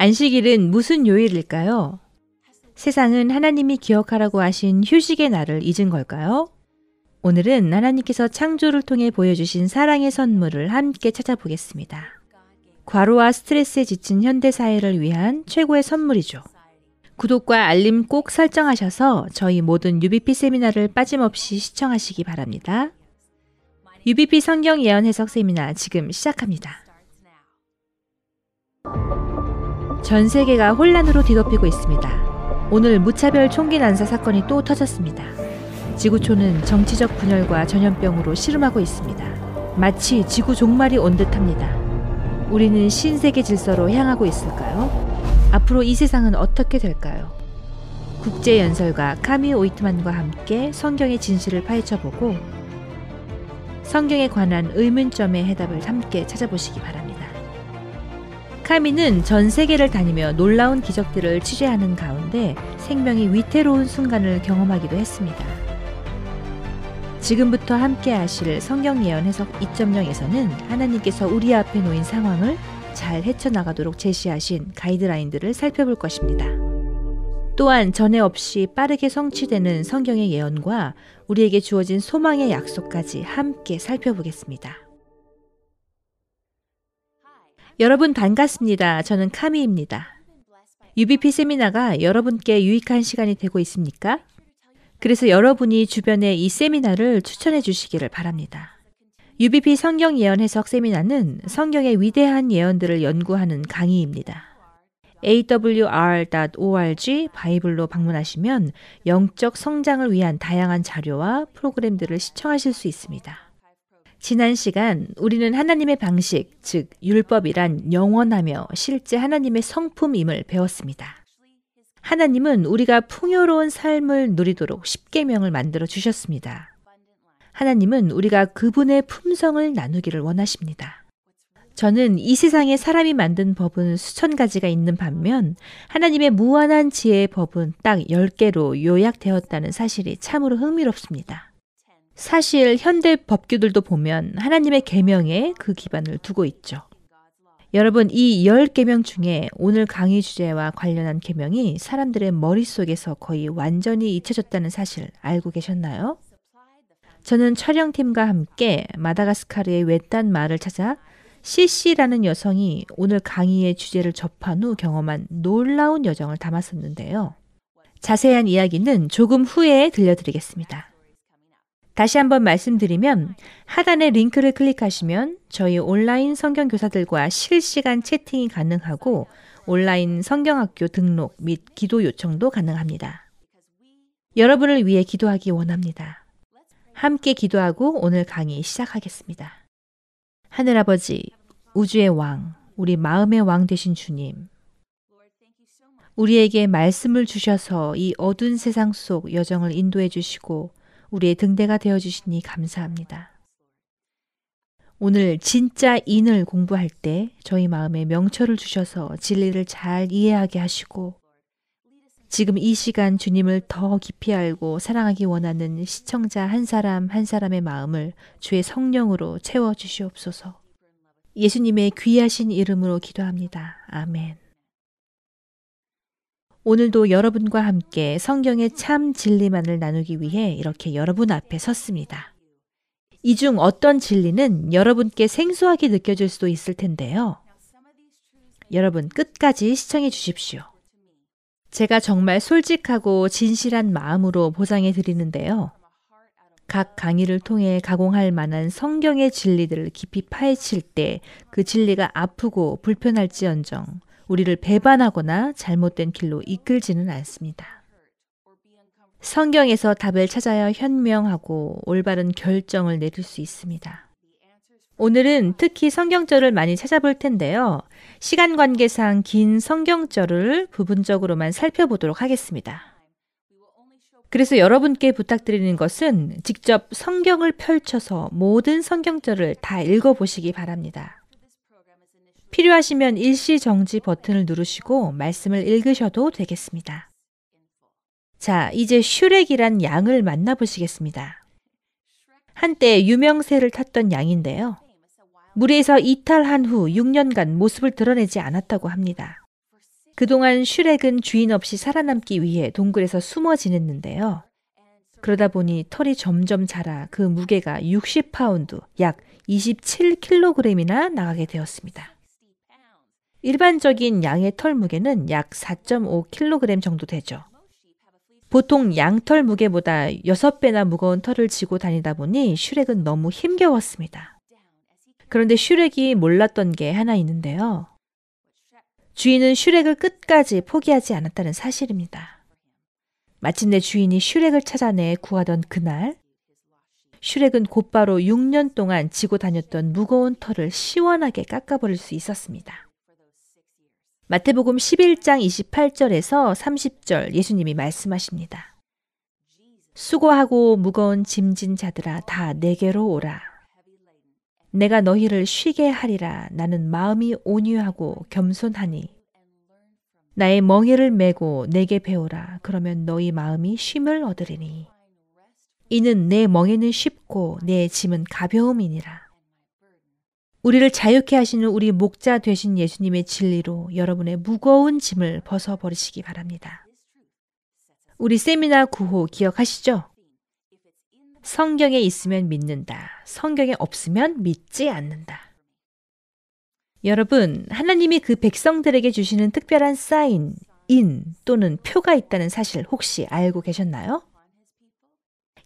안식일은 무슨 요일일까요? 세상은 하나님이 기억하라고 하신 휴식의 날을 잊은 걸까요? 오늘은 하나님께서 창조를 통해 보여주신 사랑의 선물을 함께 찾아보겠습니다. 과로와 스트레스에 지친 현대 사회를 위한 최고의 선물이죠. 구독과 알림 꼭 설정하셔서 저희 모든 UBP 세미나를 빠짐없이 시청하시기 바랍니다. UBP 성경 예언 해석 세미나 지금 시작합니다. 전 세계가 혼란으로 뒤덮이고 있습니다. 오늘 무차별 총기 난사 사건이 또 터졌습니다. 지구촌은 정치적 분열과 전염병으로 시름하고 있습니다. 마치 지구 종말이 온 듯합니다. 우리는 신세계 질서로 향하고 있을까요? 앞으로 이 세상은 어떻게 될까요? 국제 연설가 카미 오이트만과 함께 성경의 진실을 파헤쳐보고 성경에 관한 의문점의 해답을 함께 찾아보시기 바랍니다. 카미는 전 세계를 다니며 놀라운 기적들을 취재하는 가운데 생명이 위태로운 순간을 경험하기도 했습니다. 지금부터 함께 하실 성경 예언 해석 2.0에서는 하나님께서 우리 앞에 놓인 상황을 잘 헤쳐나가도록 제시하신 가이드라인들을 살펴볼 것입니다. 또한 전에 없이 빠르게 성취되는 성경의 예언과 우리에게 주어진 소망의 약속까지 함께 살펴보겠습니다. 여러분 반갑습니다. 저는 카미입니다. UBP 세미나가 여러분께 유익한 시간이 되고 있습니까? 그래서 여러분이 주변에 이 세미나를 추천해 주시기를 바랍니다. UBP 성경 예언 해석 세미나는 성경의 위대한 예언들을 연구하는 강의입니다. awr.org 바이블로 방문하시면 영적 성장을 위한 다양한 자료와 프로그램들을 시청하실 수 있습니다. 지난 시간 우리는 하나님의 방식, 즉 율법이란 영원하며 실제 하나님의 성품임을 배웠습니다. 하나님은 우리가 풍요로운 삶을 누리도록 십계명을 만들어 주셨습니다. 하나님은 우리가 그분의 품성을 나누기를 원하십니다. 저는 이 세상에 사람이 만든 법은 수천 가지가 있는 반면 하나님의 무한한 지혜의 법은 딱 10개로 요약되었다는 사실이 참으로 흥미롭습니다. 사실 현대 법규들도 보면 하나님의 계명에 그 기반을 두고 있죠. 여러분 이 10계명 중에 오늘 강의 주제와 관련한 계명이 사람들의 머릿속에서 거의 완전히 잊혀졌다는 사실 알고 계셨나요? 저는 촬영팀과 함께 마다가스카르의 외딴 마을을 찾아 CC라는 여성이 오늘 강의의 주제를 접한 후 경험한 놀라운 여정을 담았었는데요. 자세한 이야기는 조금 후에 들려드리겠습니다. 다시 한번 말씀드리면 하단의 링크를 클릭하시면 저희 온라인 성경 교사들과 실시간 채팅이 가능하고 온라인 성경학교 등록 및 기도 요청도 가능합니다. 여러분을 위해 기도하기 원합니다. 함께 기도하고 오늘 강의 시작하겠습니다. 하늘아버지, 우주의 왕, 우리 마음의 왕 되신 주님, 우리에게 말씀을 주셔서 이 어두운 세상 속 여정을 인도해 주시고 우리의 등대가 되어 주시니 감사합니다. 오늘 진짜 인을 공부할 때 저희 마음에 명철을 주셔서 진리를 잘 이해하게 하시고 지금 이 시간 주님을 더 깊이 알고 사랑하기 원하는 시청자 한 사람 한 사람의 마음을 주의 성령으로 채워 주시옵소서. 예수님의 귀하신 이름으로 기도합니다. 아멘. 오늘도 여러분과 함께 성경의 참 진리만을 나누기 위해 이렇게 여러분 앞에 섰습니다. 이 중 어떤 진리는 여러분께 생소하게 느껴질 수도 있을 텐데요. 여러분 끝까지 시청해 주십시오. 제가 정말 솔직하고 진실한 마음으로 보장해 드리는데요. 각 강의를 통해 가공할 만한 성경의 진리들을 깊이 파헤칠 때 그 진리가 아프고 불편할지언정 우리를 배반하거나 잘못된 길로 이끌지는 않습니다. 성경에서 답을 찾아야 현명하고 올바른 결정을 내릴 수 있습니다. 오늘은 특히 성경절을 많이 찾아볼 텐데요. 시간 관계상 긴 성경절을 부분적으로만 살펴보도록 하겠습니다. 그래서 여러분께 부탁드리는 것은 직접 성경을 펼쳐서 모든 성경절을 다 읽어보시기 바랍니다. 필요하시면 일시 정지 버튼을 누르시고 말씀을 읽으셔도 되겠습니다. 자, 이제 슈렉이란 양을 만나보시겠습니다. 한때 유명세를 탔던 양인데요. 물에서 이탈한 후 6년간 모습을 드러내지 않았다고 합니다. 그동안 슈렉은 주인 없이 살아남기 위해 동굴에서 숨어 지냈는데요. 그러다 보니 털이 점점 자라 그 무게가 60파운드, 약 27kg이나 나가게 되었습니다. 일반적인 양의 털 무게는 약 4.5kg 정도 되죠. 보통 양털 무게보다 6배나 무거운 털을 지고 다니다 보니 슈렉은 너무 힘겨웠습니다. 그런데 슈렉이 몰랐던 게 하나 있는데요. 주인은 슈렉을 끝까지 포기하지 않았다는 사실입니다. 마침내 주인이 슈렉을 찾아내 구하던 그날, 슈렉은 곧바로 6년 동안 지고 다녔던 무거운 털을 시원하게 깎아버릴 수 있었습니다. 마태복음 11장 28절에서 30절 예수님이 말씀하십니다. 수고하고 무거운 짐진 자들아 다 내게로 오라. 내가 너희를 쉬게 하리라. 나는 마음이 온유하고 겸손하니 나의 멍에를 메고 내게 배우라. 그러면 너희 마음이 쉼을 얻으리니 이는 내 멍에는 쉽고 내 짐은 가벼움이니라. 우리를 자유케 하시는 우리 목자 되신 예수님의 진리로 여러분의 무거운 짐을 벗어버리시기 바랍니다. 우리 세미나 9호 기억하시죠? 성경에 있으면 믿는다. 성경에 없으면 믿지 않는다. 여러분, 하나님이 그 백성들에게 주시는 특별한 사인, 인 또는 표가 있다는 사실 혹시 알고 계셨나요?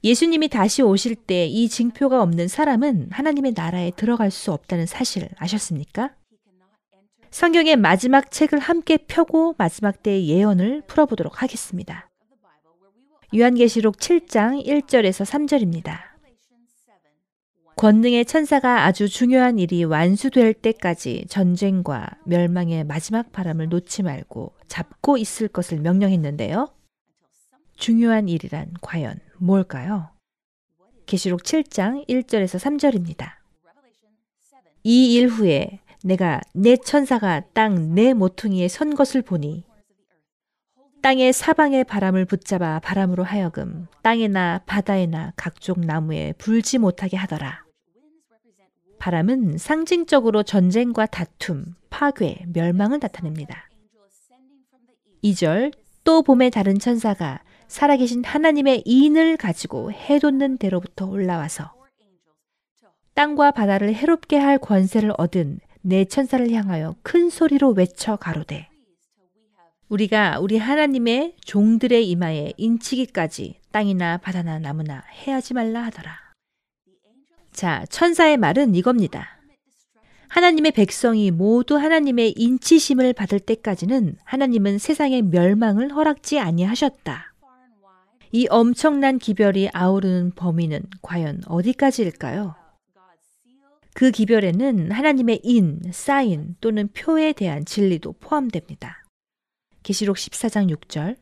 예수님이 다시 오실 때 이 징표가 없는 사람은 하나님의 나라에 들어갈 수 없다는 사실 아셨습니까? 성경의 마지막 책을 함께 펴고 마지막 때의 예언을 풀어보도록 하겠습니다. 요한계시록 7장 1절에서 3절입니다. 권능의 천사가 아주 중요한 일이 완수될 때까지 전쟁과 멸망의 마지막 바람을 놓지 말고 잡고 있을 것을 명령했는데요. 중요한 일이란 과연 뭘까요? 계시록 7장 1절에서 3절입니다. 이 일 후에 내가 내 천사가 땅 내 모퉁이에 선 것을 보니 땅의 사방의 바람을 붙잡아 바람으로 하여금 땅에나 바다에나 각종 나무에 불지 못하게 하더라. 바람은 상징적으로 전쟁과 다툼, 파괴, 멸망을 나타냅니다. 2절 또 봄의 다른 천사가 살아계신 하나님의 인을 가지고 해돋는 대로부터 올라와서 땅과 바다를 해롭게 할 권세를 얻은 내 천사를 향하여 큰 소리로 외쳐 가로되 우리가 우리 하나님의 종들의 이마에 인치기까지 땅이나 바다나 나무나 해하지 말라 하더라. 자, 천사의 말은 이겁니다. 하나님의 백성이 모두 하나님의 인치심을 받을 때까지는 하나님은 세상의 멸망을 허락지 아니하셨다. 이 엄청난 기별이 아우르는 범위는 과연 어디까지일까요? 그 기별에는 하나님의 인, 사인 또는 표에 대한 진리도 포함됩니다. 계시록 14장 6절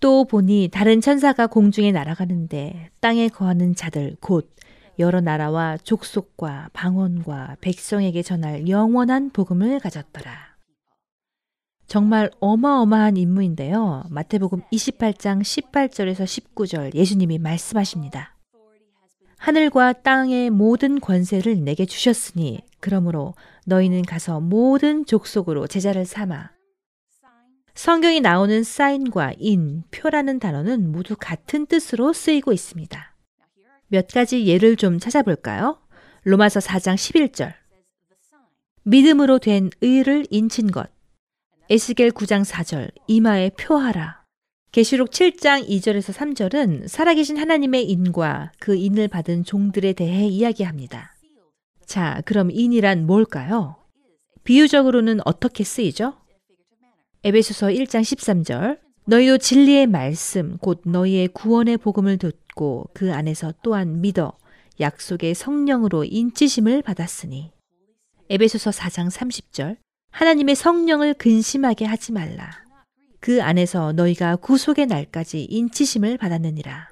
또 보니 다른 천사가 공중에 날아가는데 땅에 거하는 자들 곧 여러 나라와 족속과 방언과 백성에게 전할 영원한 복음을 가졌더라. 정말 어마어마한 임무인데요. 마태복음 28장 18절에서 19절 예수님이 말씀하십니다. 하늘과 땅의 모든 권세를 내게 주셨으니 그러므로 너희는 가서 모든 족속으로 제자를 삼아 성경이 나오는 사인과 인, 표라는 단어는 모두 같은 뜻으로 쓰이고 있습니다. 몇 가지 예를 좀 찾아볼까요? 로마서 4장 11절. 믿음으로 된 의를 인친 것. 에스겔 9장 4절 이마에 표하라. 계시록 7장 2절에서 3절은 살아계신 하나님의 인과 그 인을 받은 종들에 대해 이야기합니다. 자, 그럼 인이란 뭘까요? 비유적으로는 어떻게 쓰이죠? 에베소서 1장 13절 너희도 진리의 말씀 곧 너희의 구원의 복음을 듣고 그 안에서 또한 믿어 약속의 성령으로 인치심을 받았으니 에베소서 4장 30절 하나님의 성령을 근심하게 하지 말라. 그 안에서 너희가 구속의 날까지 인치심을 받았느니라.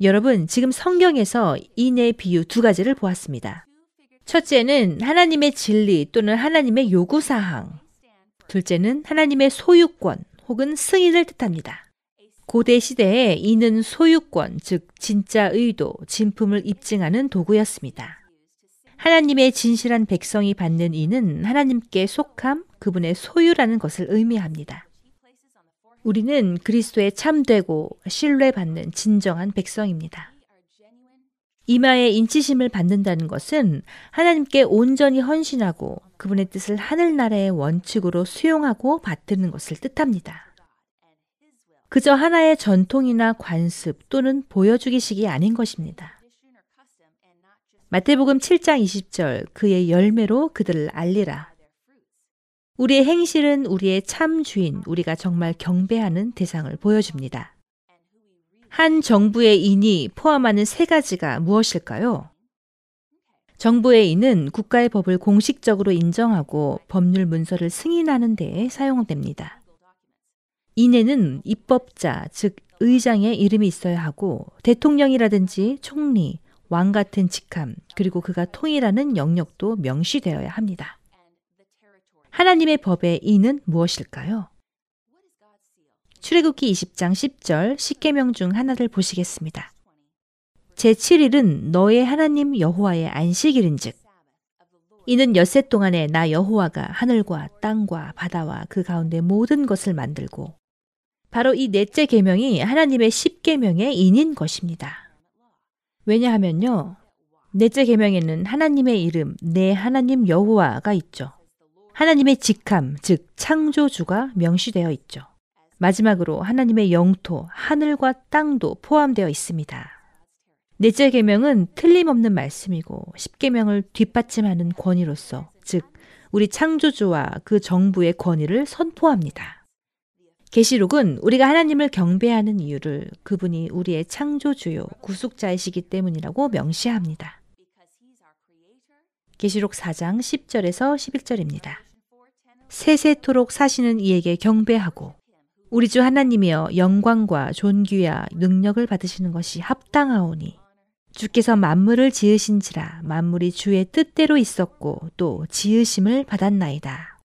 여러분, 지금 성경에서 인의 비유 두 가지를 보았습니다. 첫째는 하나님의 진리 또는 하나님의 요구사항. 둘째는 하나님의 소유권 혹은 승인을 뜻합니다. 고대 시대에 이는 소유권, 즉 진짜 의도, 진품을 입증하는 도구였습니다. 하나님의 진실한 백성이 받는 이는 하나님께 속함, 그분의 소유라는 것을 의미합니다. 우리는 그리스도의 참되고 신뢰받는 진정한 백성입니다. 이마에 인치심을 받는다는 것은 하나님께 온전히 헌신하고 그분의 뜻을 하늘나라의 원칙으로 수용하고 받드는 것을 뜻합니다. 그저 하나의 전통이나 관습 또는 보여주기식이 아닌 것입니다. 마태복음 7장 20절 그의 열매로 그들을 알리라. 우리의 행실은 우리의 참 주인, 우리가 정말 경배하는 대상을 보여줍니다. 한 정부의 인이 포함하는 세 가지가 무엇일까요? 정부의 인은 국가의 법을 공식적으로 인정하고 법률 문서를 승인하는 데에 사용됩니다. 인에는 입법자, 즉 의장의 이름이 있어야 하고 대통령이라든지 총리, 왕 같은 직함, 그리고 그가 통일하는 영역도 명시되어야 합니다. 하나님의 법의 이는 무엇일까요? 출애굽기 20장 10절 십계명 중 하나를 보시겠습니다. 제7일은 너의 하나님 여호와의 안식일인즉 이는 엿새 동안에 나 여호와가 하늘과 땅과 바다와 그 가운데 모든 것을 만들고 바로 이 넷째 계명이 하나님의 십계명의 인인 것입니다. 왜냐하면요. 넷째 계명에는 하나님의 이름 내 하나님 여호와가 있죠. 하나님의 직함, 즉 창조주가 명시되어 있죠. 마지막으로 하나님의 영토, 하늘과 땅도 포함되어 있습니다. 넷째 계명은 틀림없는 말씀이고 십계명을 뒷받침하는 권위로서 즉 우리 창조주와 그 정부의 권위를 선포합니다. 계시록은 우리가 하나님을 경배하는 이유를 그분이 우리의 창조주요 구속자이시기 때문이라고 명시합니다. 계시록 4장 10절에서 11절입니다. 세세토록 사시는 이에게 경배하고 우리 주 하나님이여 영광과 존귀와 능력을 받으시는 것이 합당하오니 주께서 만물을 지으신지라 만물이 주의 뜻대로 있었고 또 지으심을 받았나이다.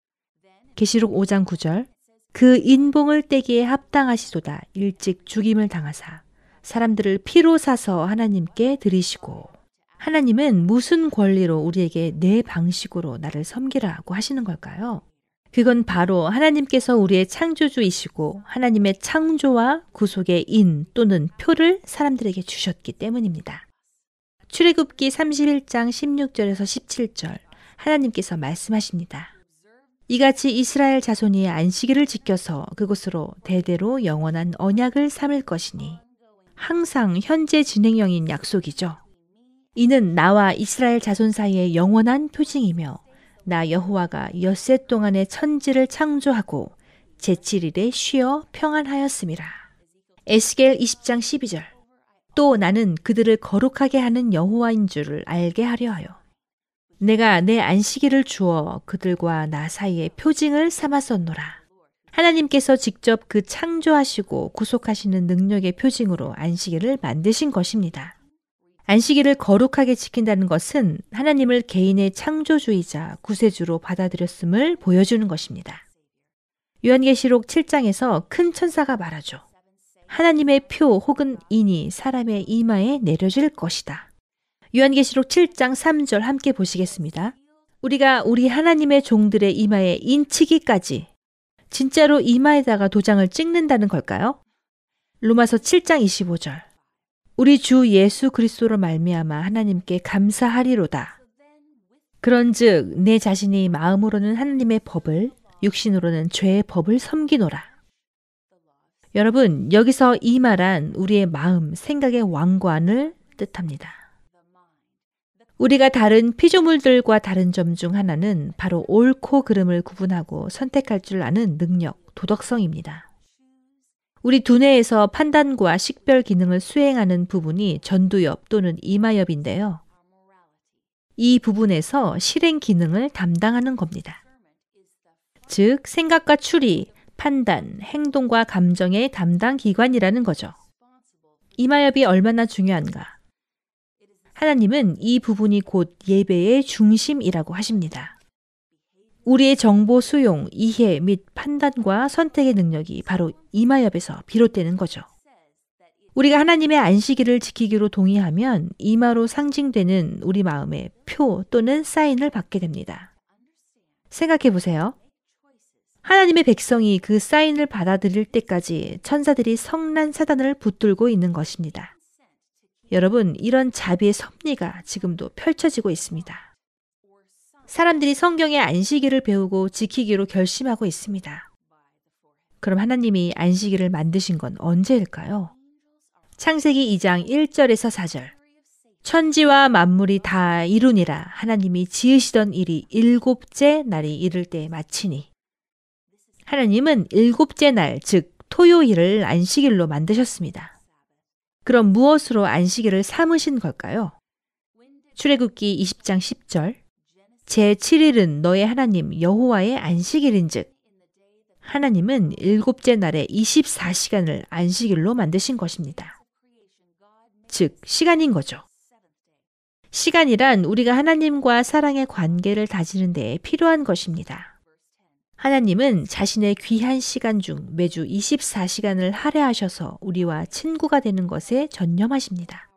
계시록 5장 9절 그 인봉을 떼기에 합당하시도다 일찍 죽임을 당하사 사람들을 피로 사서 하나님께 드리시고 하나님은 무슨 권리로 우리에게 내 방식으로 나를 섬기라고 하시는 걸까요? 그건 바로 하나님께서 우리의 창조주이시고 하나님의 창조와 구속의 인 또는 표를 사람들에게 주셨기 때문입니다. 출애굽기 31장 16절에서 17절 하나님께서 말씀하십니다. 이같이 이스라엘 자손이 안식일을 지켜서 그곳으로 대대로 영원한 언약을 삼을 것이니 항상 현재 진행형인 약속이죠. 이는 나와 이스라엘 자손 사이의 영원한 표징이며 나 여호와가 엿새 동안의 천지를 창조하고 제7일에 쉬어 평안하였음이라. 에스겔 20장 12절. 또 나는 그들을 거룩하게 하는 여호와인 줄을 알게 하려 하여 내가 내 안식일을 주어 그들과 나 사이에 표징을 삼았었노라. 하나님께서 직접 그 창조하시고 구속하시는 능력의 표징으로 안식일을 만드신 것입니다. 안식일을 거룩하게 지킨다는 것은 하나님을 개인의 창조주의자, 구세주로 받아들였음을 보여주는 것입니다. 요한계시록 7장에서 큰 천사가 말하죠. 하나님의 표 혹은 인이 사람의 이마에 내려질 것이다. 요한계시록 7장 3절 함께 보시겠습니다. 우리가 우리 하나님의 종들의 이마에 인치기까지 진짜로 이마에다가 도장을 찍는다는 걸까요? 로마서 7장 25절. 우리 주 예수 그리스도로 말미암아 하나님께 감사하리로다. 그런즉 내 자신이 마음으로는 하나님의 법을 육신으로는 죄의 법을 섬기노라. 여러분, 여기서 이 말한 우리의 마음, 생각의 왕관을 뜻합니다. 우리가 다른 피조물들과 다른 점 중 하나는 바로 옳고 그름을 구분하고 선택할 줄 아는 능력, 도덕성입니다. 우리 두뇌에서 판단과 식별 기능을 수행하는 부분이 전두엽 또는 이마엽인데요. 이 부분에서 실행 기능을 담당하는 겁니다. 즉, 생각과 추리, 판단, 행동과 감정의 담당 기관이라는 거죠. 이마엽이 얼마나 중요한가? 하나님은 이 부분이 곧 예배의 중심이라고 하십니다. 우리의 정보 수용, 이해 및 판단과 선택의 능력이 바로 이마엽에서 비롯되는 거죠. 우리가 하나님의 안식일을 지키기로 동의하면 이마로 상징되는 우리 마음의 표 또는 사인을 받게 됩니다. 생각해 보세요. 하나님의 백성이 그 사인을 받아들일 때까지 천사들이 성난 사단을 붙들고 있는 것입니다. 여러분, 이런 자비의 섭리가 지금도 펼쳐지고 있습니다. 사람들이 성경의 안식일을 배우고 지키기로 결심하고 있습니다. 그럼 하나님이 안식일을 만드신 건 언제일까요? 창세기 2장 1절에서 4절. 천지와 만물이 다 이루니라 하나님이 지으시던 일이 일곱째 날이 이를 때 마치니. 하나님은 일곱째 날, 즉 토요일을 안식일로 만드셨습니다. 그럼 무엇으로 안식일을 삼으신 걸까요? 출애굽기 20장 10절. 제 7일은 너의 하나님 여호와의 안식일인즉 하나님은 일곱째 날에 24시간을 안식일로 만드신 것입니다. 즉 시간인 거죠. 시간이란 우리가 하나님과 사랑의 관계를 다지는 데 필요한 것입니다. 하나님은 자신의 귀한 시간 중 매주 24시간을 할애하셔서 우리와 친구가 되는 것에 전념하십니다.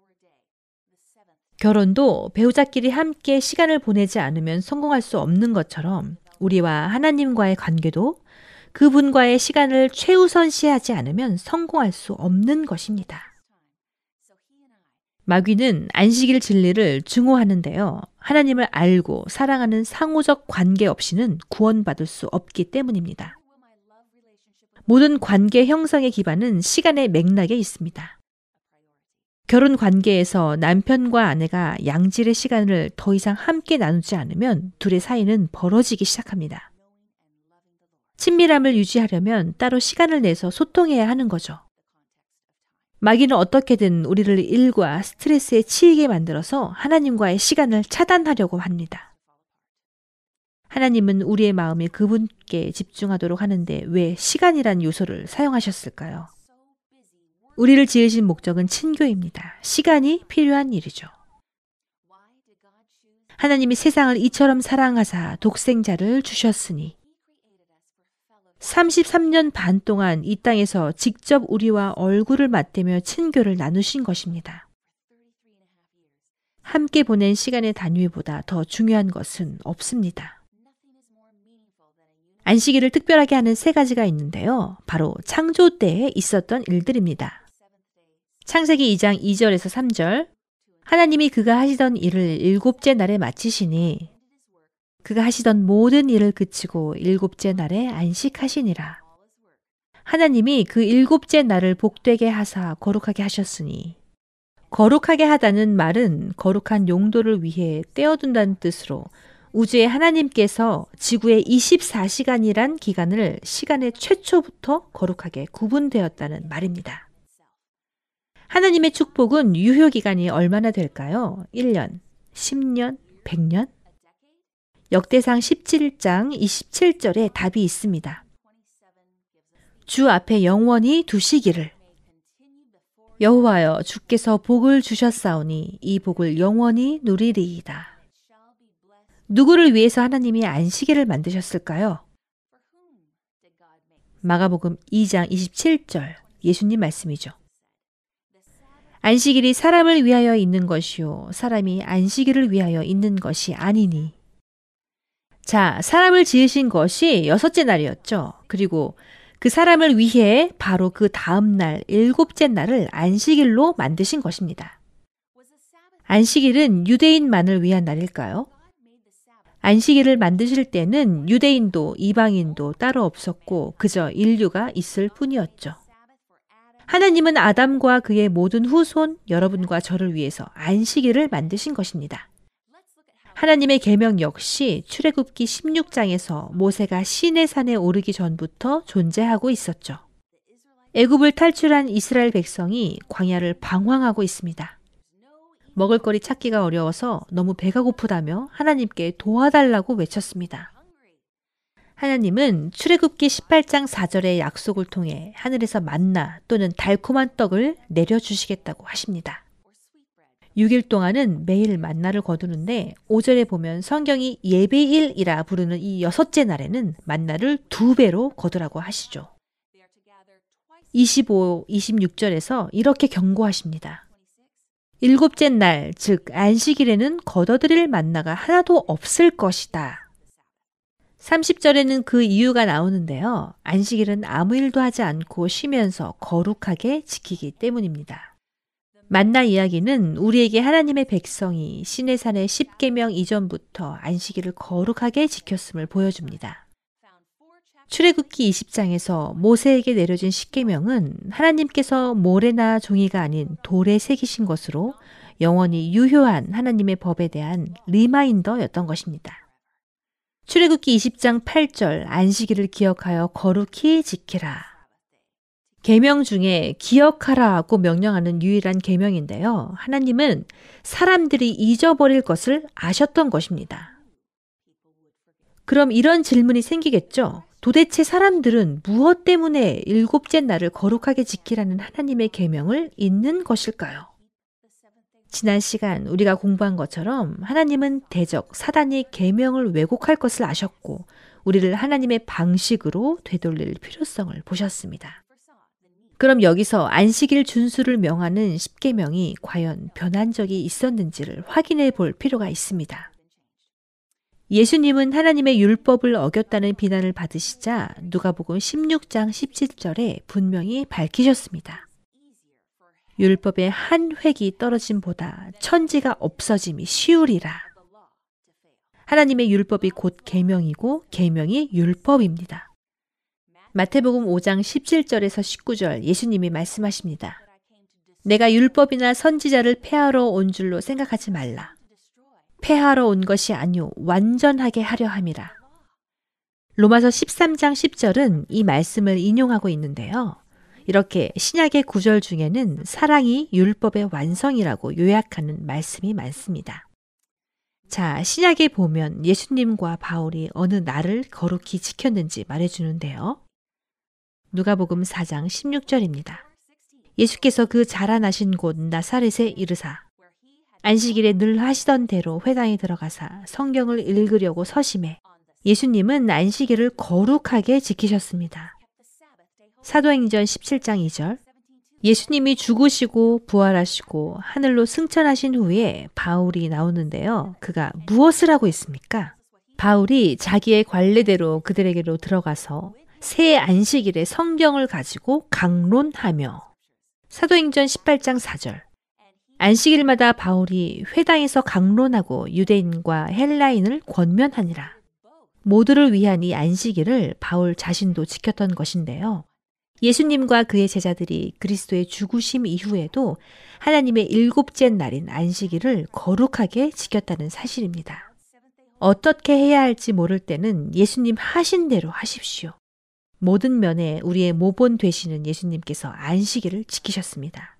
결혼도 배우자끼리 함께 시간을 보내지 않으면 성공할 수 없는 것처럼 우리와 하나님과의 관계도 그분과의 시간을 최우선시하지 않으면 성공할 수 없는 것입니다. 마귀는 안식일 진리를 증오하는데요. 하나님을 알고 사랑하는 상호적 관계 없이는 구원받을 수 없기 때문입니다. 모든 관계 형성의 기반은 시간의 맥락에 있습니다. 결혼 관계에서 남편과 아내가 양질의 시간을 더 이상 함께 나누지 않으면 둘의 사이는 벌어지기 시작합니다. 친밀함을 유지하려면 따로 시간을 내서 소통해야 하는 거죠. 마귀는 어떻게든 우리를 일과 스트레스에 치이게 만들어서 하나님과의 시간을 차단하려고 합니다. 하나님은 우리의 마음이 그분께 집중하도록 하는데 왜 시간이란 요소를 사용하셨을까요? 우리를 지으신 목적은 친교입니다. 시간이 필요한 일이죠. 하나님이 세상을 이처럼 사랑하사 독생자를 주셨으니 33년 반 동안 이 땅에서 직접 우리와 얼굴을 맞대며 친교를 나누신 것입니다. 함께 보낸 시간의 단위보다 더 중요한 것은 없습니다. 안식일을 특별하게 하는 세 가지가 있는데요. 바로 창조 때에 있었던 일들입니다. 창세기 2장 2절에서 3절 하나님이 그가 하시던 일을 일곱째 날에 마치시니 그가 하시던 모든 일을 그치고 일곱째 날에 안식하시니라. 하나님이 그 일곱째 날을 복되게 하사 거룩하게 하셨으니 거룩하게 하다는 말은 거룩한 용도를 위해 떼어둔다는 뜻으로 우주의 하나님께서 지구의 24시간이란 기간을 시간의 최초부터 거룩하게 구분되었다는 말입니다. 하나님의 축복은 유효 기간이 얼마나 될까요? 1년, 10년, 100년? 역대상 17장 27절에 답이 있습니다. 주 앞에 영원히 두시기를 여호와여 주께서 복을 주셨사오니 이 복을 영원히 누리리이다. 누구를 위해서 하나님이 안식일을 만드셨을까요? 마가복음 2장 27절 예수님 말씀이죠. 안식일이 사람을 위하여 있는 것이요. 사람이 안식일을 위하여 있는 것이 아니니. 자, 사람을 지으신 것이 여섯째 날이었죠. 그리고 그 사람을 위해 바로 그 다음 날, 일곱째 날을 안식일로 만드신 것입니다. 안식일은 유대인만을 위한 날일까요? 안식일을 만드실 때는 유대인도 이방인도 따로 없었고 그저 인류가 있을 뿐이었죠. 하나님은 아담과 그의 모든 후손 여러분과 저를 위해서 안식일을 만드신 것입니다. 하나님의 계명 역시 출애굽기 16장에서 모세가 시내 산에 오르기 전부터 존재하고 있었죠. 애굽을 탈출한 이스라엘 백성이 광야를 방황하고 있습니다. 먹을거리 찾기가 어려워서 너무 배가 고프다며 하나님께 도와달라고 외쳤습니다. 하나님은 출애굽기 18장 4절의 약속을 통해 하늘에서 만나 또는 달콤한 떡을 내려 주시겠다고 하십니다. 6일 동안은 매일 만나를 거두는데 5절에 보면 성경이 예배일이라 부르는 이 여섯째 날에는 만나를 두 배로 거두라고 하시죠. 25, 26절에서 이렇게 경고하십니다. 일곱째 날, 즉 안식일에는 거둬들일 만나가 하나도 없을 것이다. 30절에는 그 이유가 나오는데요. 안식일은 아무 일도 하지 않고 쉬면서 거룩하게 지키기 때문입니다. 만나 이야기는 우리에게 하나님의 백성이 시내산의 10계명 이전부터 안식일을 거룩하게 지켰음을 보여줍니다. 출애굽기 20장에서 모세에게 내려진 10계명은 하나님께서 모래나 종이가 아닌 돌에 새기신 것으로 영원히 유효한 하나님의 법에 대한 reminder였던 것입니다. 출애굽기 20장 8절 안식일을 기억하여 거룩히 지키라. 계명 중에 기억하라고 명령하는 유일한 계명인데요. 하나님은 사람들이 잊어버릴 것을 아셨던 것입니다. 그럼 이런 질문이 생기겠죠. 도대체 사람들은 무엇 때문에 일곱째 날을 거룩하게 지키라는 하나님의 계명을 잊는 것일까요? 지난 시간 우리가 공부한 것처럼 하나님은 대적 사단이 계명을 왜곡할 것을 아셨고 우리를 하나님의 방식으로 되돌릴 필요성을 보셨습니다. 그럼 여기서 안식일 준수를 명하는 십계명이 과연 변한 적이 있었는지를 확인해 볼 필요가 있습니다. 예수님은 하나님의 율법을 어겼다는 비난을 받으시자 누가복음 16장 17절에 분명히 밝히셨습니다. 율법의 한 획이 떨어짐보다 천지가 없어짐이 쉬우리라. 하나님의 율법이 곧 계명이고 계명이 율법입니다. 마태복음 5장 17절에서 19절 예수님이 말씀하십니다. 내가 율법이나 선지자를 폐하러 온 줄로 생각하지 말라. 폐하러 온 것이 아니오 완전하게 하려 함이라. 로마서 13장 10절은 이 말씀을 인용하고 있는데요. 이렇게 신약의 구절 중에는 사랑이 율법의 완성이라고 요약하는 말씀이 많습니다. 자, 신약에 보면 예수님과 바울이 어느 날을 거룩히 지켰는지 말해주는데요. 누가복음 4장 16절입니다. 예수께서 그 자라나신 곳 나사렛에 이르사 안식일에 늘 하시던 대로 회당에 들어가사 성경을 읽으려고 서심해 예수님은 안식일을 거룩하게 지키셨습니다. 사도행전 17장 2절 예수님이 죽으시고 부활하시고 하늘로 승천하신 후에 바울이 나오는데요. 그가 무엇을 하고 있습니까? 바울이 자기의 관례대로 그들에게로 들어가서 새 안식일에 성경을 가지고 강론하며 사도행전 18장 4절 안식일마다 바울이 회당에서 강론하고 유대인과 헬라인을 권면하니라. 모두를 위한 이 안식일을 바울 자신도 지켰던 것인데요. 예수님과 그의 제자들이 그리스도의 죽으심 이후에도 하나님의 일곱째 날인 안식일을 거룩하게 지켰다는 사실입니다. 어떻게 해야 할지 모를 때는 예수님 하신 대로 하십시오. 모든 면에 우리의 모본 되시는 예수님께서 안식일을 지키셨습니다.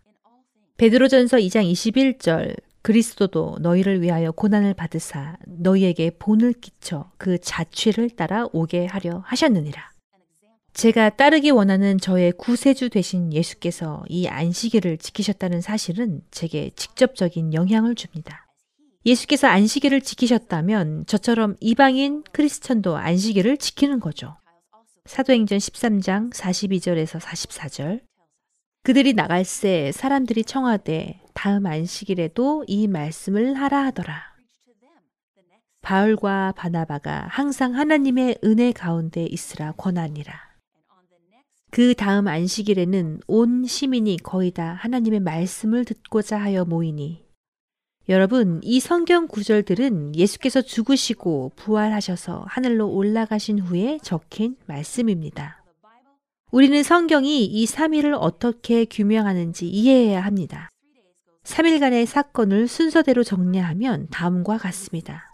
베드로전서 2장 21절 그리스도도 너희를 위하여 고난을 받으사 너희에게 본을 끼쳐 그 자취를 따라 오게 하려 하셨느니라. 제가 따르기 원하는 저의 구세주 되신 예수께서 이 안식일을 지키셨다는 사실은 제게 직접적인 영향을 줍니다. 예수께서 안식일을 지키셨다면 저처럼 이방인 크리스천도 안식일을 지키는 거죠. 사도행전 13장 42절에서 44절 그들이 나갈새 사람들이 청하되 다음 안식일에도 이 말씀을 하라 하더라. 바울과 바나바가 항상 하나님의 은혜 가운데 있으라 권하니라. 그 다음 안식일에는 온 시민이 거의 다 하나님의 말씀을 듣고자 하여 모이니 여러분, 이 성경 구절들은 예수께서 죽으시고 부활하셔서 하늘로 올라가신 후에 적힌 말씀입니다. 우리는 성경이 이 3일을 어떻게 규명하는지 이해해야 합니다. 3일간의 사건을 순서대로 정리하면 다음과 같습니다.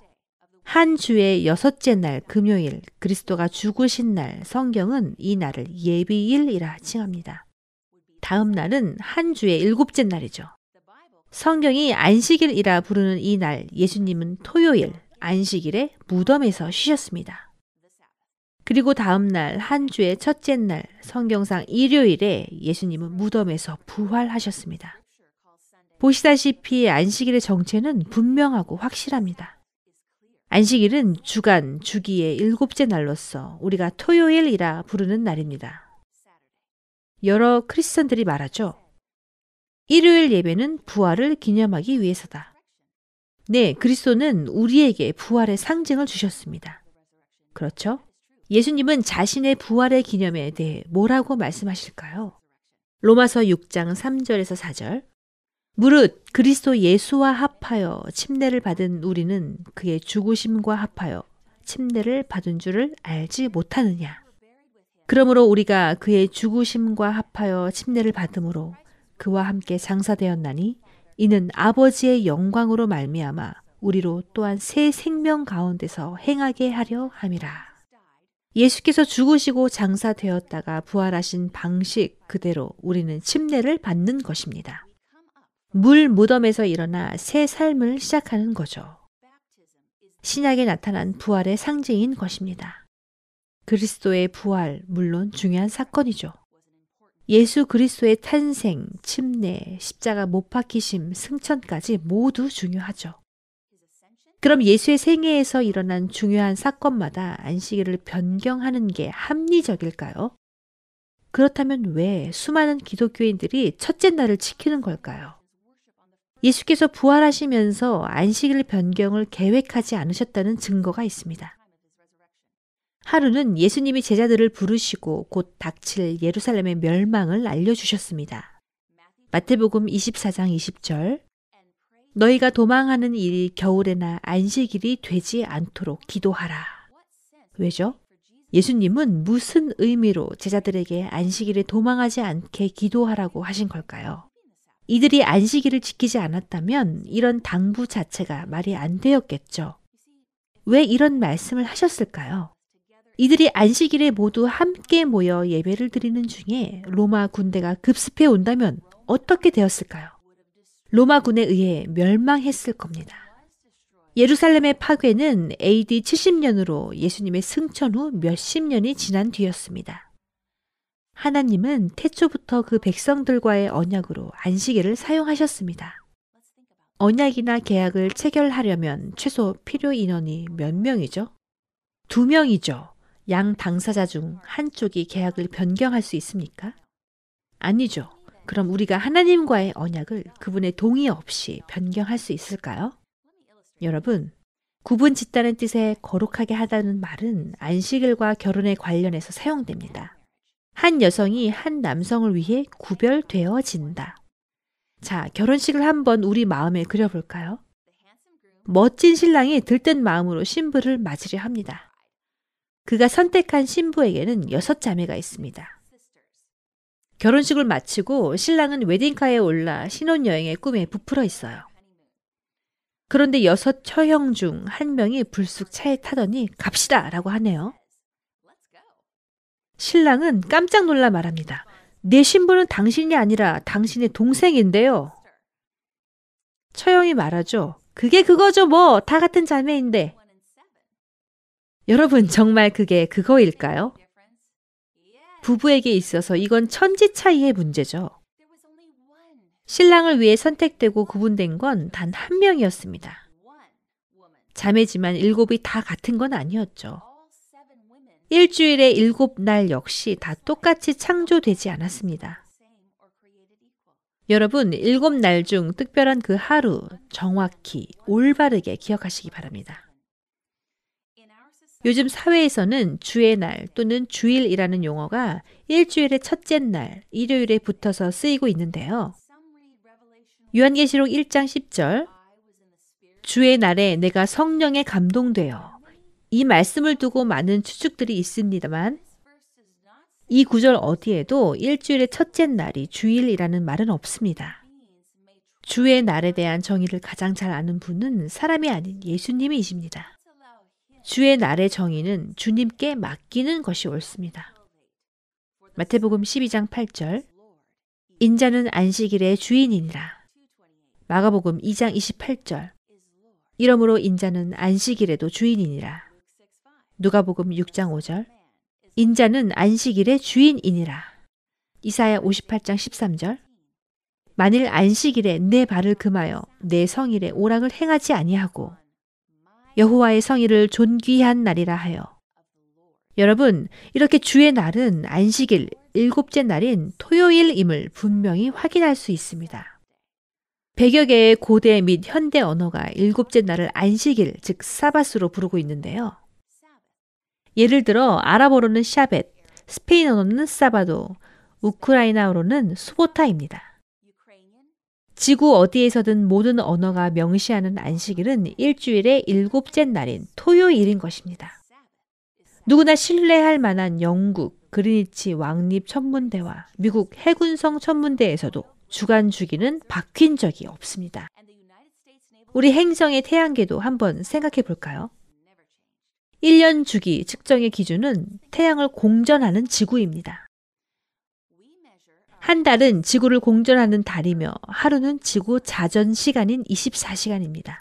한 주의 여섯째 날 금요일 그리스도가 죽으신 날 성경은 이 날을 예비일이라 칭합니다. 다음 날은 한 주의 일곱째 날이죠. 성경이 안식일이라 부르는 이 날 예수님은 토요일 안식일에 무덤에서 쉬셨습니다. 그리고 다음 날 한 주의 첫째 날 성경상 일요일에 예수님은 무덤에서 부활하셨습니다. 보시다시피 안식일의 정체는 분명하고 확실합니다. 안식일은 주간, 주기의 일곱째 날로서 우리가 토요일이라 부르는 날입니다. 여러 크리스천들이 말하죠. 일요일 예배는 부활을 기념하기 위해서다. 네, 그리스도는 우리에게 부활의 상징을 주셨습니다. 그렇죠? 예수님은 자신의 부활의 기념에 대해 뭐라고 말씀하실까요? 로마서 6장 3절에서 4절. 무릇 그리스도 예수와 합하여 침례를 받은 우리는 그의 죽으심과 합하여 침례를 받은 줄을 알지 못하느냐. 그러므로 우리가 그의 죽으심과 합하여 침례를 받음으로 그와 함께 장사되었나니 이는 아버지의 영광으로 말미암아 우리로 또한 새 생명 가운데서 행하게 하려 함이라. 예수께서 죽으시고 장사되었다가 부활하신 방식 그대로 우리는 침례를 받는 것입니다. 물 무덤에서 일어나 새 삶을 시작하는 거죠. 신약에 나타난 부활의 상징인 것입니다. 그리스도의 부활, 물론 중요한 사건이죠. 예수 그리스도의 탄생, 침례, 십자가 못 박히심, 승천까지 모두 중요하죠. 그럼 예수의 생애에서 일어난 중요한 사건마다 안식일을 변경하는 게 합리적일까요? 그렇다면 왜 수많은 기독교인들이 첫째 날을 지키는 걸까요? 예수께서 부활하시면서 안식일 변경을 계획하지 않으셨다는 증거가 있습니다. 하루는 예수님이 제자들을 부르시고 곧 닥칠 예루살렘의 멸망을 알려주셨습니다. 마태복음 24장 20절 너희가 도망하는 일이 겨울에나 안식일이 되지 않도록 기도하라. 왜죠? 예수님은 무슨 의미로 제자들에게 안식일에 도망하지 않게 기도하라고 하신 걸까요? 이들이 안식일을 지키지 않았다면 이런 당부 자체가 말이 안 되었겠죠. 왜 이런 말씀을 하셨을까요? 이들이 안식일에 모두 함께 모여 예배를 드리는 중에 로마 군대가 급습해 온다면 어떻게 되었을까요? 로마 군에 의해 멸망했을 겁니다. 예루살렘의 파괴는 AD 70년으로 예수님의 승천 후 몇십 년이 지난 뒤였습니다. 하나님은 태초부터 그 백성들과의 언약으로 안식일을 사용하셨습니다. 언약이나 계약을 체결하려면 최소 필요 인원이 몇 명이죠? 두 명이죠. 양 당사자 중 한쪽이 계약을 변경할 수 있습니까? 아니죠. 그럼 우리가 하나님과의 언약을 그분의 동의 없이 변경할 수 있을까요? 여러분, 구분 짓다는 뜻의 거룩하게 하다는 말은 안식일과 결혼에 관련해서 사용됩니다. 한 여성이 한 남성을 위해 구별되어진다. 자, 결혼식을 한번 우리 마음에 그려볼까요? 멋진 신랑이 들뜬 마음으로 신부를 맞으려 합니다. 그가 선택한 신부에게는 여섯 자매가 있습니다. 결혼식을 마치고 신랑은 웨딩카에 올라 신혼여행의 꿈에 부풀어 있어요. 그런데 여섯 처형 중 한 명이 불쑥 차에 타더니 갑시다 라고 하네요. 신랑은 깜짝 놀라 말합니다. 내 신부는 당신이 아니라 당신의 동생인데요. 처형이 말하죠. 그게 그거죠 뭐. 다 같은 자매인데. 여러분 정말 그게 그거일까요? 부부에게 있어서 이건 천지 차이의 문제죠. 신랑을 위해 선택되고 구분된 건 단 한 명이었습니다. 자매지만 일곱이 다 같은 건 아니었죠. 일주일에 일곱 날 역시 다 똑같이 창조되지 않았습니다. 여러분, 일곱 날 중 특별한 그 하루 정확히 올바르게 기억하시기 바랍니다. 요즘 사회에서는 주의 날 또는 주일이라는 용어가 일주일의 첫째 날, 일요일에 붙어서 쓰이고 있는데요. 요한계시록 1장 10절 주의 날에 내가 성령에 감동되어 이 말씀을 두고 많은 추측들이 있습니다만 이 구절 어디에도 일주일의 첫째 날이 주일이라는 말은 없습니다. 주의 날에 대한 정의를 가장 잘 아는 분은 사람이 아닌 예수님이십니다. 주의 날의 정의는 주님께 맡기는 것이 옳습니다. 마태복음 12장 8절 인자는 안식일의 주인이니라. 마가복음 2장 28절 이러므로 인자는 안식일에도 주인이니라. 누가복음 6장 5절 인자는 안식일의 주인이니라. 이사야 58장 13절 만일 안식일에 내 발을 금하여 내 성일에 오락을 행하지 아니하고 여호와의 성의를 존귀한 날이라 하여. 여러분, 이렇게 주의 날은 안식일 일곱째 날인 토요일임을 분명히 확인할 수 있습니다. 100여 개의 고대 및 현대 언어가 일곱째 날을 안식일, 즉 사바스로 부르고 있는데요. 예를 들어 아랍어로는 샤벳, 스페인어로는 사바도, 우크라이나어로는 수보타입니다. 지구 어디에서든 모든 언어가 명시하는 안식일은 일주일의 일곱째 날인 토요일인 것입니다. 누구나 신뢰할 만한 영국 그리니치 왕립 천문대와 미국 해군성 천문대에서도 주간 주기는 바뀐 적이 없습니다. 우리 행성의 태양계도 한번 생각해 볼까요? 1년 주기 측정의 기준은 태양을 공전하는 지구입니다. 한 달은 지구를 공전하는 달이며 하루는 지구 자전 시간인 24시간입니다.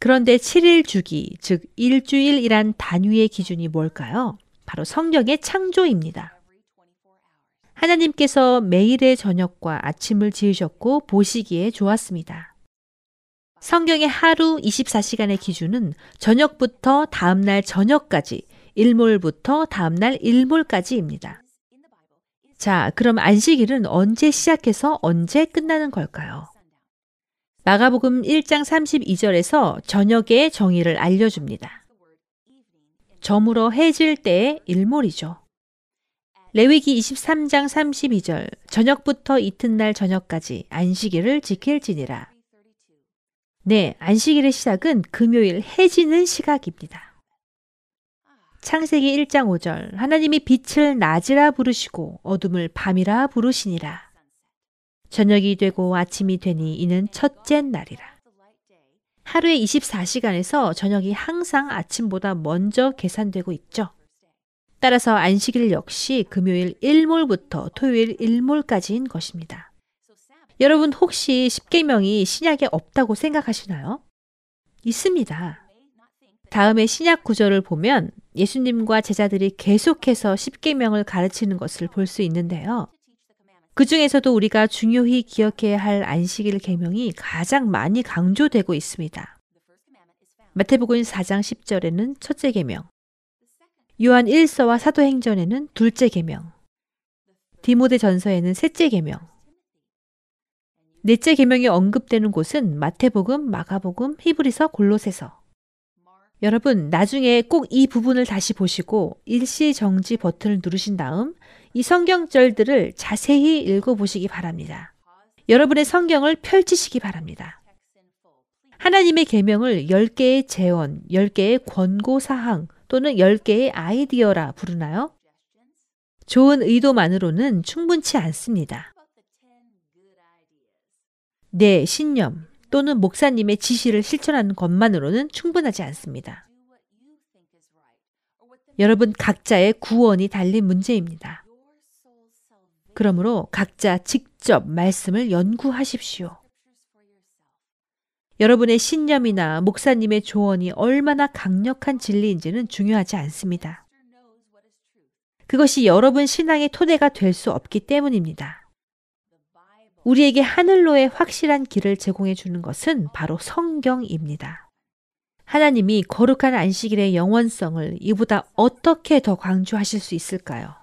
그런데 7일 주기, 즉 일주일이란 단위의 기준이 뭘까요? 바로 성경의 창조입니다. 하나님께서 매일의 저녁과 아침을 지으셨고 보시기에 좋았습니다. 성경의 하루 24시간의 기준은 저녁부터 다음날 저녁까지, 일몰부터 다음날 일몰까지입니다. 자, 그럼 안식일은 언제 시작해서 언제 끝나는 걸까요? 마가복음 1장 32절에서 저녁의 정의를 알려줍니다. 저물어 해질 때의 일몰이죠. 레위기 23장 32절 저녁부터 이튿날 저녁까지 안식일을 지킬지니라. 네, 안식일의 시작은 금요일 해지는 시각입니다. 창세기 1장 5절 하나님이 빛을 낮이라 부르시고 어둠을 밤이라 부르시니라. 저녁이 되고 아침이 되니 이는 첫째 날이라. 하루에 24시간에서 저녁이 항상 아침보다 먼저 계산되고 있죠. 따라서 안식일 역시 금요일 일몰부터 토요일 일몰까지인 것입니다. 여러분 혹시 십계명이 신약에 없다고 생각하시나요? 있습니다. 다음에 신약 구절을 보면 예수님과 제자들이 계속해서 십계명을 가르치는 것을 볼 수 있는데요. 그 중에서도 우리가 중요히 기억해야 할 안식일 계명이 가장 많이 강조되고 있습니다. 마태복음 4장 10절에는 첫째 계명, 요한 1서와 사도행전에는 둘째 계명, 디모데 전서에는 셋째 계명, 넷째 계명이 언급되는 곳은 마태복음, 마가복음, 히브리서, 골로새서, 여러분, 나중에 꼭 이 부분을 다시 보시고 일시 정지 버튼을 누르신 다음 이 성경절들을 자세히 읽어보시기 바랍니다. 여러분의 성경을 펼치시기 바랍니다. 하나님의 계명을 10개의 재원, 10개의 권고 사항 또는 10개의 아이디어라 부르나요? 좋은 의도만으로는 충분치 않습니다. 내 신념, 또는 목사님의 지시를 실천하는 것만으로는 충분하지 않습니다. 여러분 각자의 구원이 달린 문제입니다. 그러므로 각자 직접 말씀을 연구하십시오. 여러분의 신념이나 목사님의 조언이 얼마나 강력한 진리인지는 중요하지 않습니다. 그것이 여러분 신앙의 토대가 될 수 없기 때문입니다. 우리에게 하늘로의 확실한 길을 제공해 주는 것은 바로 성경입니다. 하나님이 거룩한 안식일의 영원성을 이보다 어떻게 더 강조하실 수 있을까요?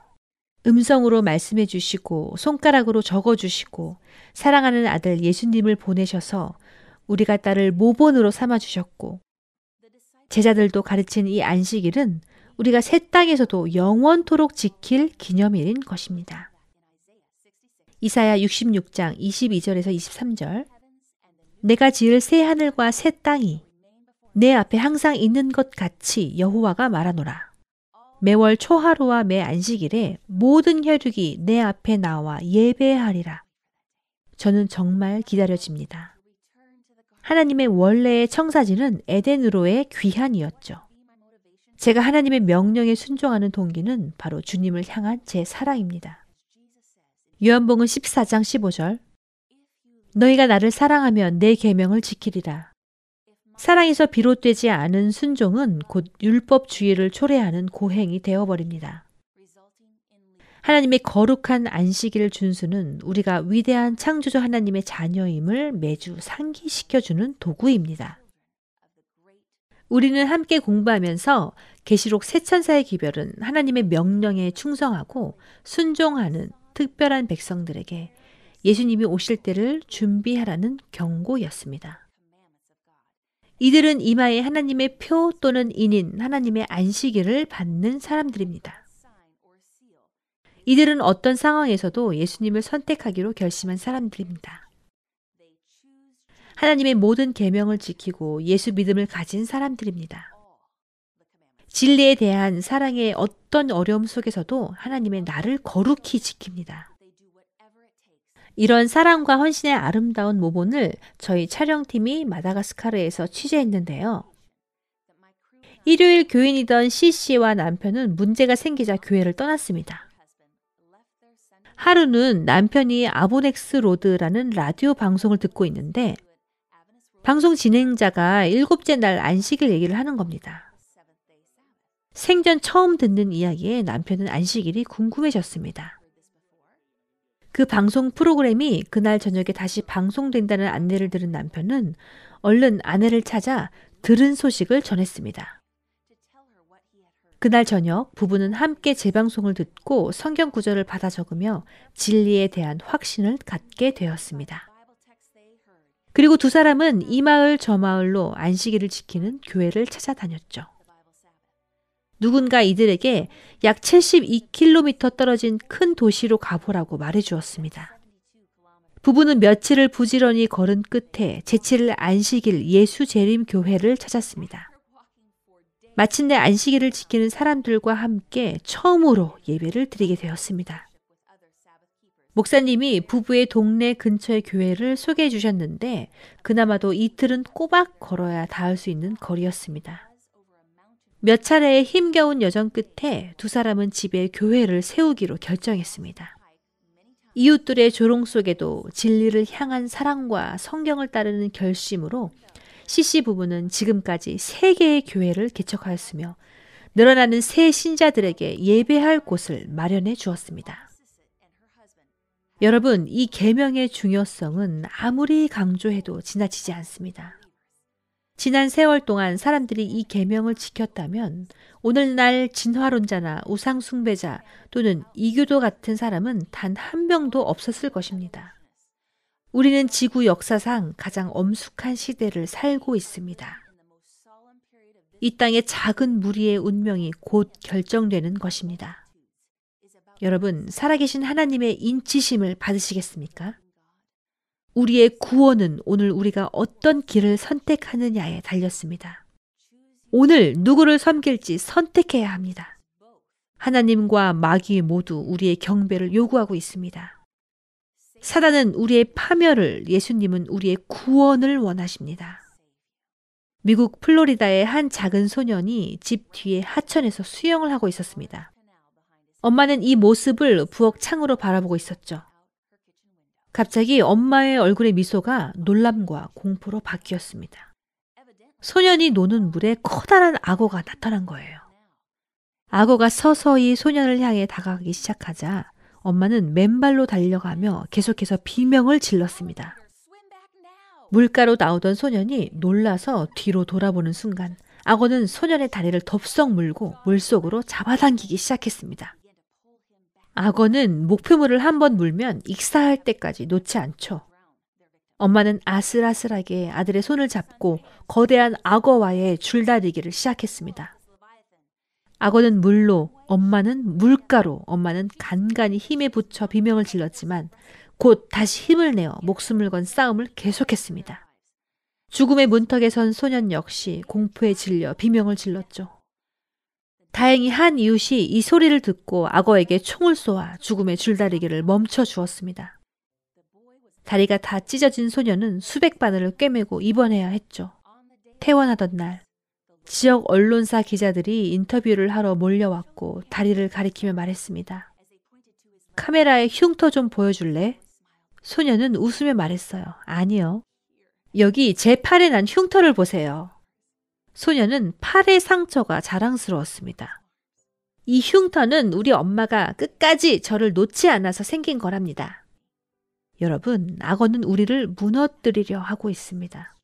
음성으로 말씀해 주시고 손가락으로 적어 주시고 사랑하는 아들 예수님을 보내셔서 우리가 딸을 모본으로 삼아 주셨고 제자들도 가르친 이 안식일은 우리가 새 땅에서도 영원토록 지킬 기념일인 것입니다. 이사야 66장 22절에서 23절 내가 지을 새 하늘과 새 땅이 내 앞에 항상 있는 것 같이 여호와가 말하노라. 매월 초하루와 매 안식일에 모든 혈육이 내 앞에 나와 예배하리라. 저는 정말 기다려집니다. 하나님의 원래의 청사진은 에덴으로의 귀한이었죠. 제가 하나님의 명령에 순종하는 동기는 바로 주님을 향한 제 사랑입니다. 요한복음 14장 15절 너희가 나를 사랑하면 내 계명을 지키리라. 사랑에서 비롯되지 않은 순종은 곧 율법주의를 초래하는 고행이 되어버립니다. 하나님의 거룩한 안식일 준수는 우리가 위대한 창조주 하나님의 자녀임을 매주 상기시켜주는 도구입니다. 우리는 함께 공부하면서 계시록 새 천사의 기별은 하나님의 명령에 충성하고 순종하는 특별한 백성들에게 예수님이 오실 때를 준비하라는 경고였습니다. 이들은 이마에 하나님의 표 또는 인인 하나님의 안식일을 받는 사람들입니다. 이들은 어떤 상황에서도 예수님을 선택하기로 결심한 사람들입니다. 하나님의 모든 계명을 지키고 예수 믿음을 가진 사람들입니다. 진리에 대한 사랑의 어떤 어려움 속에서도 하나님의 나를 거룩히 지킵니다. 이런 사랑과 헌신의 아름다운 모본을 저희 촬영팀이 마다가스카르에서 취재했는데요. 일요일 교인이던 C씨와 남편은 문제가 생기자 교회를 떠났습니다. 하루는 남편이 아보넥스 로드라는 라디오 방송을 듣고 있는데 방송 진행자가 일곱째 날 안식일 얘기를 하는 겁니다. 생전 처음 듣는 이야기에 남편은 안식일이 궁금해졌습니다. 그 방송 프로그램이 그날 저녁에 다시 방송된다는 안내를 들은 남편은 얼른 아내를 찾아 들은 소식을 전했습니다. 그날 저녁 부부는 함께 재방송을 듣고 성경 구절을 받아 적으며 진리에 대한 확신을 갖게 되었습니다. 그리고 두 사람은 이 마을 저 마을로 안식일을 지키는 교회를 찾아다녔죠. 누군가 이들에게 약 72km 떨어진 큰 도시로 가보라고 말해 주었습니다. 부부는 며칠을 부지런히 걸은 끝에 제7일 안식일 예수 재림 교회를 찾았습니다. 마침내 안식일을 지키는 사람들과 함께 처음으로 예배를 드리게 되었습니다. 목사님이 부부의 동네 근처의 교회를 소개해 주셨는데 그나마도 이틀은 꼬박 걸어야 닿을 수 있는 거리였습니다. 몇 차례의 힘겨운 여정 끝에 두 사람은 집에 교회를 세우기로 결정했습니다. 이웃들의 조롱 속에도 진리를 향한 사랑과 성경을 따르는 결심으로 CC 부부는 지금까지 세 개의 교회를 개척하였으며 늘어나는 새 신자들에게 예배할 곳을 마련해 주었습니다. 여러분, 이 계명의 중요성은 아무리 강조해도 지나치지 않습니다. 지난 세월 동안 사람들이 이 계명을 지켰다면 오늘날 진화론자나 우상숭배자 또는 이교도 같은 사람은 단 한 명도 없었을 것입니다. 우리는 지구 역사상 가장 엄숙한 시대를 살고 있습니다. 이 땅의 작은 무리의 운명이 곧 결정되는 것입니다. 여러분, 살아계신 하나님의 인치심을 받으시겠습니까? 우리의 구원은 오늘 우리가 어떤 길을 선택하느냐에 달렸습니다. 오늘 누구를 섬길지 선택해야 합니다. 하나님과 마귀 모두 우리의 경배를 요구하고 있습니다. 사단은 우리의 파멸을, 예수님은 우리의 구원을 원하십니다. 미국 플로리다의 한 작은 소년이 집 뒤에 하천에서 수영을 하고 있었습니다. 엄마는 이 모습을 부엌 창으로 바라보고 있었죠. 갑자기 엄마의 얼굴의 미소가 놀람과 공포로 바뀌었습니다. 소년이 노는 물에 커다란 악어가 나타난 거예요. 악어가 서서히 소년을 향해 다가가기 시작하자 엄마는 맨발로 달려가며 계속해서 비명을 질렀습니다. 물가로 나오던 소년이 놀라서 뒤로 돌아보는 순간 악어는 소년의 다리를 덥석 물고 물속으로 잡아당기기 시작했습니다. 악어는 목표물을 한 번 물면 익사할 때까지 놓지 않죠. 엄마는 아슬아슬하게 아들의 손을 잡고 거대한 악어와의 줄다리기를 시작했습니다. 악어는 물로, 엄마는 물가로, 엄마는 간간히 힘에 붙여 비명을 질렀지만 곧 다시 힘을 내어 목숨을 건 싸움을 계속했습니다. 죽음의 문턱에 선 소년 역시 공포에 질려 비명을 질렀죠. 다행히 한 이웃이 이 소리를 듣고 악어에게 총을 쏘아 죽음의 줄다리기를 멈춰 주었습니다. 다리가 다 찢어진 소년은 수백 바늘을 꿰매고 입원해야 했죠. 퇴원하던 날, 지역 언론사 기자들이 인터뷰를 하러 몰려왔고 다리를 가리키며 말했습니다. 카메라에 흉터 좀 보여줄래? 소녀는 웃으며 말했어요. 아니요. 여기 제 팔에 난 흉터를 보세요. 소녀는 팔의 상처가 자랑스러웠습니다. 이 흉터는 우리 엄마가 끝까지 저를 놓지 않아서 생긴 거랍니다. 여러분, 악어는 우리를 무너뜨리려 하고 있습니다.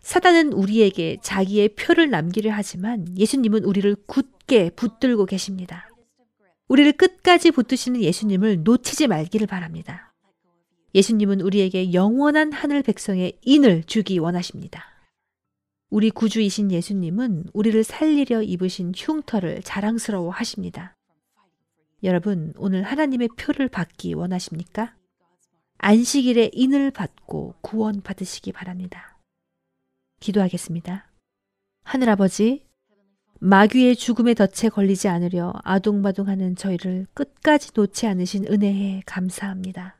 사단은 우리에게 자기의 표를 남기려 하지만 예수님은 우리를 굳게 붙들고 계십니다. 우리를 끝까지 붙드시는 예수님을 놓치지 말기를 바랍니다. 예수님은 우리에게 영원한 하늘 백성의 인을 주기 원하십니다. 우리 구주이신 예수님은 우리를 살리려 입으신 흉터를 자랑스러워 하십니다. 여러분, 오늘 하나님의 표를 받기 원하십니까? 안식일에 인을 받고 구원 받으시기 바랍니다. 기도하겠습니다. 하늘아버지, 마귀의 죽음의 덫에 걸리지 않으려 아둥바둥하는 저희를 끝까지 놓지 않으신 은혜에 감사합니다.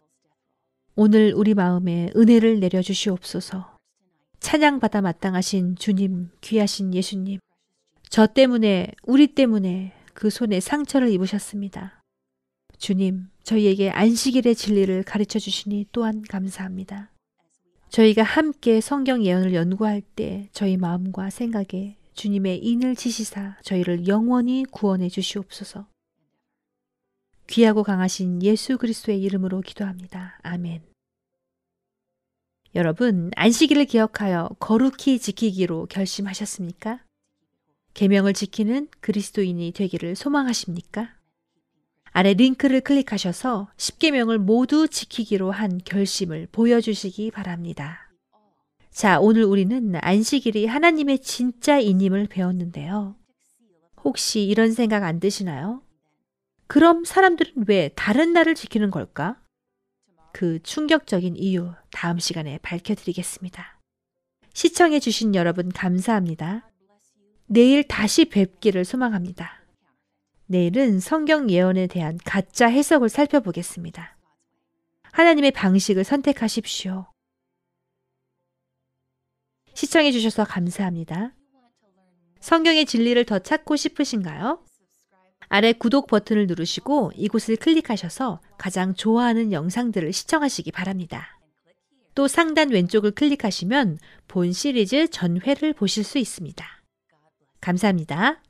오늘 우리 마음에 은혜를 내려주시옵소서. 찬양받아 마땅하신 주님, 귀하신 예수님. 저 때문에, 우리 때문에 그 손에 상처를 입으셨습니다. 주님, 저희에게 안식일의 진리를 가르쳐 주시니 또한 감사합니다. 저희가 함께 성경 예언을 연구할 때 저희 마음과 생각에 주님의 인을 지시사 저희를 영원히 구원해 주시옵소서. 귀하고 강하신 예수 그리스도의 이름으로 기도합니다. 아멘. 여러분, 안식일을 기억하여 거룩히 지키기로 결심하셨습니까? 계명을 지키는 그리스도인이 되기를 소망하십니까? 아래 링크를 클릭하셔서 10계명을 모두 지키기로 한 결심을 보여주시기 바랍니다. 자, 오늘 우리는 안식일이 하나님의 진짜 이님을 배웠는데요. 혹시 이런 생각 안 드시나요? 그럼 사람들은 왜 다른 날을 지키는 걸까? 그 충격적인 이유 다음 시간에 밝혀드리겠습니다. 시청해주신 여러분 감사합니다. 내일 다시 뵙기를 소망합니다. 내일은 성경 예언에 대한 가짜 해석을 살펴보겠습니다. 하나님의 방식을 선택하십시오. 시청해주셔서 감사합니다. 성경의 진리를 더 찾고 싶으신가요? 아래 구독 버튼을 누르시고 이곳을 클릭하셔서 가장 좋아하는 영상들을 시청하시기 바랍니다. 또 상단 왼쪽을 클릭하시면 본 시리즈 전회를 보실 수 있습니다. 감사합니다.